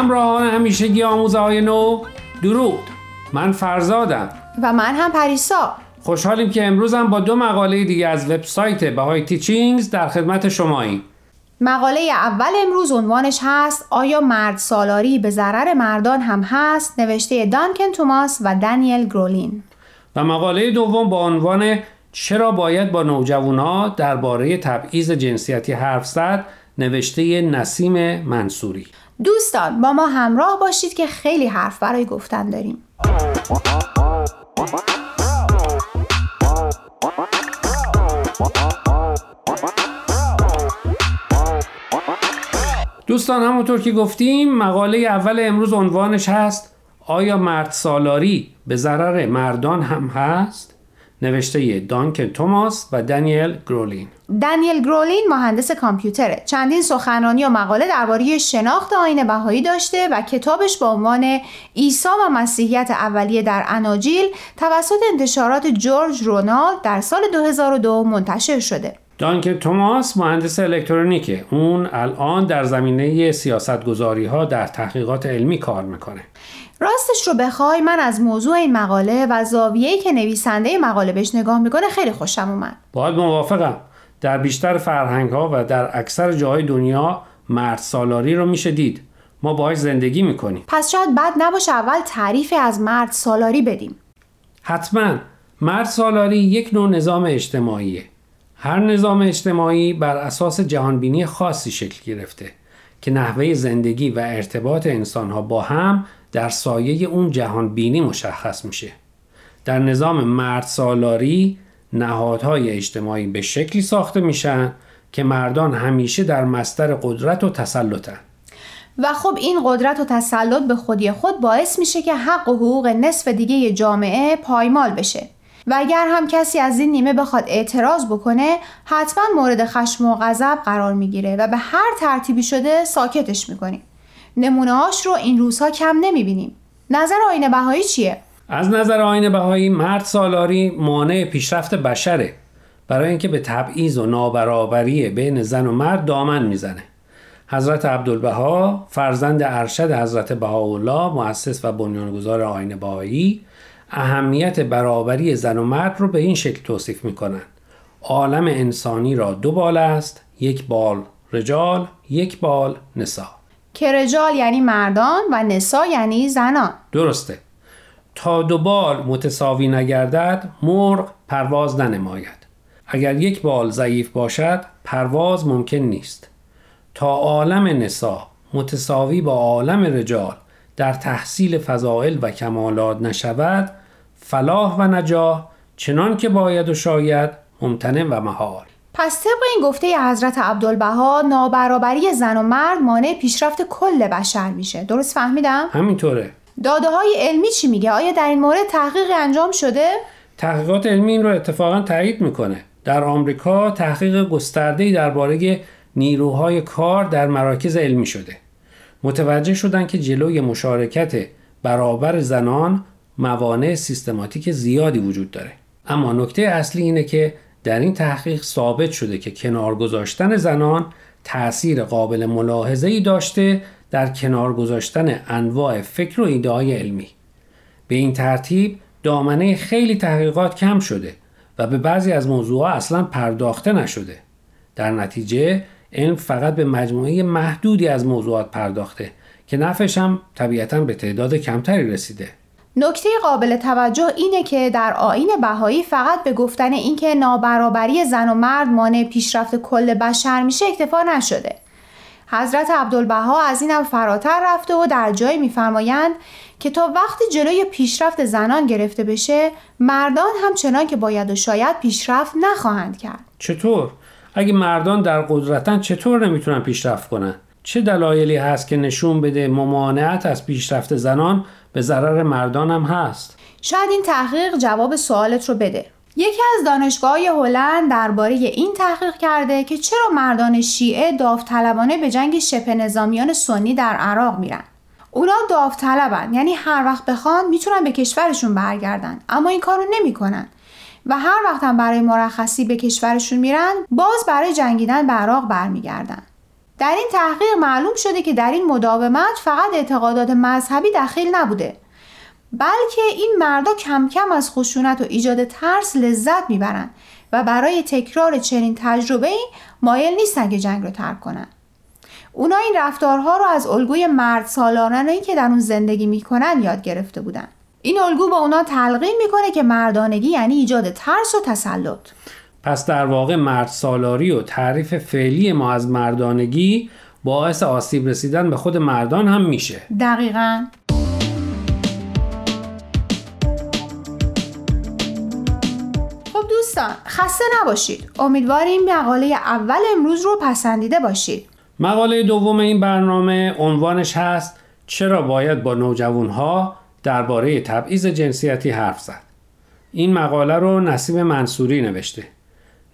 همراهان همیشگی آموزه های نو درود. من فرزادم. و من هم پریسا. خوشحالیم که امروز هم با دو مقاله دیگه از وبسایت بهای تیچینگز در خدمت شماییم. مقاله اول امروز عنوانش هست آیا مرد سالاری به ضرر مردان هم هست؟ نوشته دانکن توماس و دانیل گرولین. و مقاله دوم با عنوان چرا باید با نوجوانا درباره تبعیض جنسیتی حرف زد؟ نوشته نسیم منصوری. دوستان با ما همراه باشید که خیلی حرف برای گفتن داریم. دوستان همونطور که گفتیم مقاله اول امروز عنوانش هست آیا مرد سالاری به ضرر مردان هم هست؟ نوشته دانکن توماس و دانیل گرولین. دانیل گرولین مهندس کامپیوتره. چندین سخنرانی و مقاله درباره شناخت آین بهایی داشته و کتابش با عنوان عیسی و مسیحیت اولیه در اناجیل توسط انتشارات جورج رونالد در سال 2002 منتشر شده. دانکن توماس مهندس الکترونیکه. اون الان در زمینه سیاست گذاری ها در تحقیقات علمی کار می‌کنه. راستش رو بخوای من از موضوع این مقاله و زاویه‌ای که نویسنده مقاله بهش نگاه می‌کنه خیلی خوشم اومد. باید موافقم. در بیشتر فرهنگ ها و در اکثر جاهای دنیا مرد سالاری رو میشه دید. ما باهاش زندگی می‌کنیم. پس شاید بد نباشه اول تعریفی از مرد سالاری بدیم. حتما. مرد سالاری یک نوع نظام اجتماعیه. هر نظام اجتماعی بر اساس جهانبینی خاصی شکل گرفته که نحوه زندگی و ارتباط انسانها با هم در سایه اون جهان بینی مشخص میشه. در نظام مرد سالاری نهادهای اجتماعی به شکلی ساخته میشن که مردان همیشه در مستر قدرت و تسلطن. و خب این قدرت و تسلط به خودی خود باعث میشه که حق و حقوق نصف دیگه جامعه پایمال بشه. و اگر هم کسی از این نیمه بخواد اعتراض بکنه حتما مورد خشم و غضب قرار می‌گیره و به هر ترتیبی شده ساکتش می‌کنیم. نمونه هاش رو این روزها کم نمی‌بینیم. نظر آین بهایی چیه؟ از نظر آین بهایی مرد سالاری مانع پیشرفت بشره. برای اینکه به تبعیض و نابرابری بین زن و مرد دامن می‌زنه. حضرت عبدالبها فرزند ارشد حضرت بهاءالله مؤسس و بنیانگذار آین بهایی اهمیت برابری زن و مرد رو به این شکل توصیف می‌کنن. عالم انسانی را دو بال است یک بال رجال یک بال نسا. که رجال یعنی مردان و نسا یعنی زنان. درسته. تا دو بال متساوی نگردد مرغ پرواز ننماید. اگر یک بال ضعیف باشد پرواز ممکن نیست. تا عالم نسا متساوی با عالم رجال در تحصیل فضائل و کمالات نشود فلاح و نجاح چنان که باید و شاید ممتنع و محال. پس طبق این گفته حضرت عبدالبها نابرابری زن و مرد مانع پیشرفت کل بشر میشه. درست فهمیدم؟ همینطوره. داده های علمی چی میگه؟ آیا در این مورد تحقیق انجام شده؟ تحقیقات علمی این رو اتفاقا تایید می‌کنه. در آمریکا تحقیق گسترده‌ای درباره نیروهای کار در مراکز علمی شده. متوجه شدن که جلوی مشارکت برابر زنان موانع سیستماتیک زیادی وجود داره. اما نکته اصلی اینه که در این تحقیق ثابت شده که کنار گذاشتن زنان تأثیر قابل ملاحظه ای داشته در کنار گذاشتن انواع فکر و ایده های علمی. به این ترتیب دامنه خیلی تحقیقات کم شده و به بعضی از موضوعات اصلا پرداخته نشده. در نتیجه علم فقط به مجموعه محدودی از موضوعات پرداخته که نفش هم طبیعتا به تعداد کمتری رسیده. نکته قابل توجه اینه که در آین بهایی فقط به گفتن اینکه نابرابری زن و مرد مانع پیشرفت کل بشر میشه اکتفا نشده. حضرت عبدالبها از اینم فراتر رفته و در جایی میفرمایند که تا وقتی جلوی پیشرفت زنان گرفته بشه مردان هم چنان که باید و شاید پیشرفت نخواهند کرد. چطور؟ اگه مردان در قدرتن چطور نمی‌تونن پیشرفت کنن؟ چه دلایلی هست که نشون بده ممانعت از پیشرفت زنان به ضرر مردان هم هست شاید این تحقیق جواب سوالت رو بده یکی از دانشگاه هلند درباره این تحقیق کرده که چرا مردان شیعه داوطلبانه به جنگ شبه نظامیان سنی در عراق میرن. اونا داوطلبن یعنی هر وقت بخوان می‌تونن به کشورشون برگردن اما این کارو نمی‌کنن و هر وقت برای مرخصی به کشورشون میرن باز برای جنگیدن به عراق برمیگردن. در این تحقیق معلوم شده که در این مداومت فقط اعتقادات مذهبی دخیل نبوده بلکه این مردا کم کم از خشونت و ایجاد ترس لذت می‌برند و برای تکرار چنین تجربه ای مایل نیستن که جنگ رو ترک کنن. اونا این رفتارها رو از الگوی مرد سالانه که در اون زندگی می‌کنن یاد گرفته بودن. این الگو با اونا تلقین می‌کنه که مردانگی یعنی ایجاد ترس و تسلط. پس در واقع مرد سالاری و تعریف فعلی ما از مردانگی باعث آسیب رسیدن به خود مردان هم میشه. دقیقاً. دوستان خسته نباشید. امیدواریم مقاله اول امروز رو پسندیده باشید. مقاله دوم این برنامه عنوانش هست چرا باید با نوجوانها درباره تبعیض جنسیتی حرف زد؟ این مقاله رو نسیم منصوری نوشته.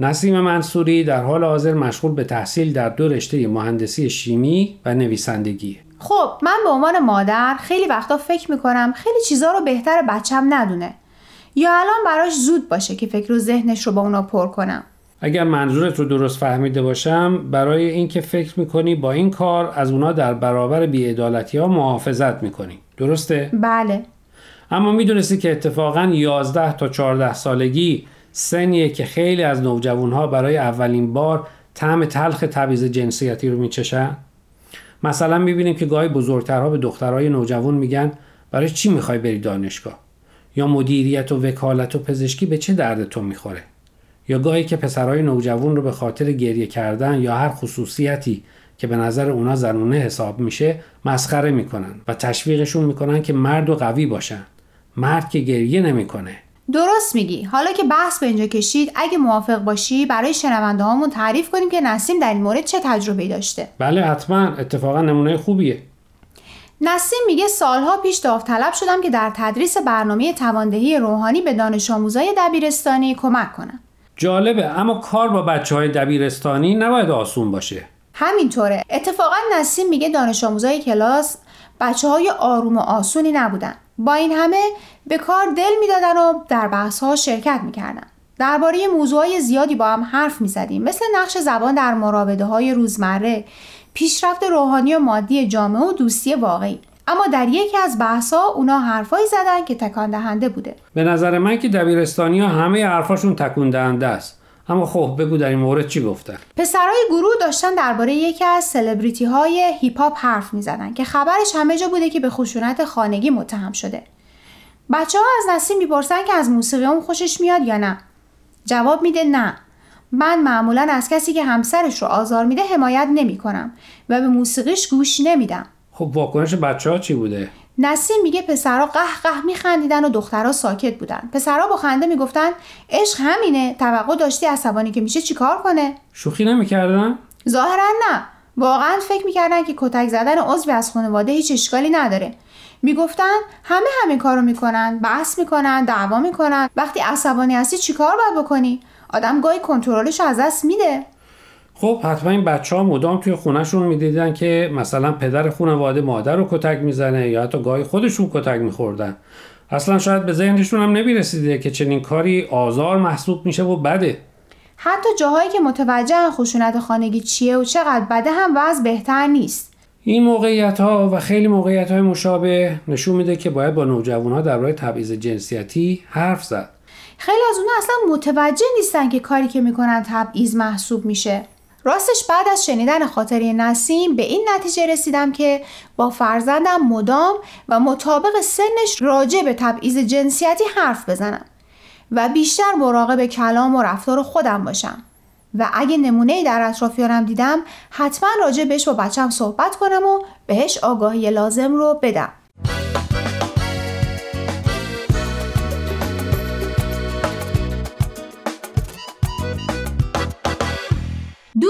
نسیم منصوری در حال حاضر مشغول به تحصیل در دو رشته مهندسی شیمی و نویسندگی. خب من به عنوان مادر خیلی وقتا فکر می‌کنم خیلی چیزا رو بهتر بچم ندونه. یا الان براش زود باشه که فکر و ذهنش رو با اونا پر کنم. اگر منظورت رو درست فهمیده باشم برای اینکه فکر می‌کنی با این کار از اونا در برابر بیعدالتی ها محافظت می‌کنی. درسته؟ بله. اما می‌دونستی که اتفاقا 11 تا 14 سالگی سنیه که خیلی از نوجوان ها برای اولین بار طعم تلخ تبعیض جنسیتی رو میچشن. مثلا می‌بینیم که گاهی بزرگترها به دخترهای نوجوان میگن برای چی می‌خوای بری دانشگاه؟ یا مدیریت و وکالت و پزشکی به چه درد تو می‌خوره؟ یا گاهی که پسرهای نوجوان رو به خاطر گریه کردن یا هر خصوصیتی که به نظر اونا زنونه حساب میشه مسخره می‌کنن و تشویقشون می‌کنن که مرد و قوی باشن. مرد که گریه نمی‌کنه. درست میگی حالا که بحث به اینجا کشید اگه موافق باشی برای شنونده هامون تعریف کنیم که نسیم در این مورد چه تجربه داشته بله حتما اتفاقا نمونه خوبیه نسیم میگه سالها پیش داوطلب شدم که در تدریس برنامه تواندهی روحانی به دانش آموزای دبیرستانی کمک کنم. جالبه اما کار با بچه های دبیرستانی نباید آسون باشه. همینطوره. اتفاقا نسیم میگه دانش آموزای کلاس بچه های آروم و آسونی نبودن. با این همه به کار دل می‌دادن و در بحث ها شرکت می‌کردن. درباره موضوعهای زیادی با هم حرف می‌زدیم مثل نقش زبان در مراوده های روزمره پیشرفت روحانی و مادی جامعه و دوستی واقعی اما در یکی از بحثا اونا حرفایی زدن که تکان دهنده بوده به نظر من که دبیرستانی ها همه حرفاشون تکون دهنده است اما خب بگو در این مورد چی گفتن پسرای گروه داشتن درباره یکی از سلبریتی های هیپ هاپ حرف می‌زدن که خبرش همه جا بوده که به خشونت خانگی متهم شده. بچه ها از نسیم می‌پرسن که از موسیقی اون خوشش میاد یا نه. جواب میده نه. من معمولا از کسی که همسرش رو آزار میده حمایت نمی کنم و به موسیقیش گوش نمیدم. خب واکنش بچه ها چی بوده؟ نسیم میگه پسرها قه قه میخندیدن و دخترها ساکت بودن. پسرها با خنده می‌گفتن عشق همینه توقع داشتی عصبانی که میشه چیکار کنه؟ شوخی نمی‌کردن؟ ظاهرا نه. واقعا فکر می‌کردن که کتک زدن عضوی از خانواده هیچ اشکالی نداره. می‌گفتن همه همین کارو می‌کنن بحث می‌کنن دعوا می‌کنن. وقتی عصبانی هستی چیکار باید بکنی؟ آدم گاهی کنترلش از دست میده. خب حتما این بچه ها مدام توی خونهشون می‌دیدن که مثلا پدر خانواده مادر رو کتک می‌زنه یا حتی گاهی خودشون کتک میخوردن. اصلا شاید به ذهنشون هم نمی‌رسیده که چنین کاری آزار محسوب میشه و بده. حتی جاهایی که متوجه خشونت خانگی چیه و چقدر بده هم وضع بهتر نیست. این موقعیت ها و خیلی موقعیت های مشابه نشون میده که باید با نوجوان ها درباره تبعیض جنسیتی حرف زد. خیلی از اونها اصلا متوجه نیستن که کاری که می‌کنن تبعیض محسوب میشه. راستش بعد از شنیدن خاطری نسیم به این نتیجه رسیدم که با فرزندم مدام و مطابق سنش راجع به تبعیض جنسیتی حرف بزنم و بیشتر مراقب کلام و رفتار خودم باشم. و اگه نمونه در اطرافیانم دیدم حتما راجع بهش با بچم صحبت کنم و بهش آگاهی لازم رو بدم.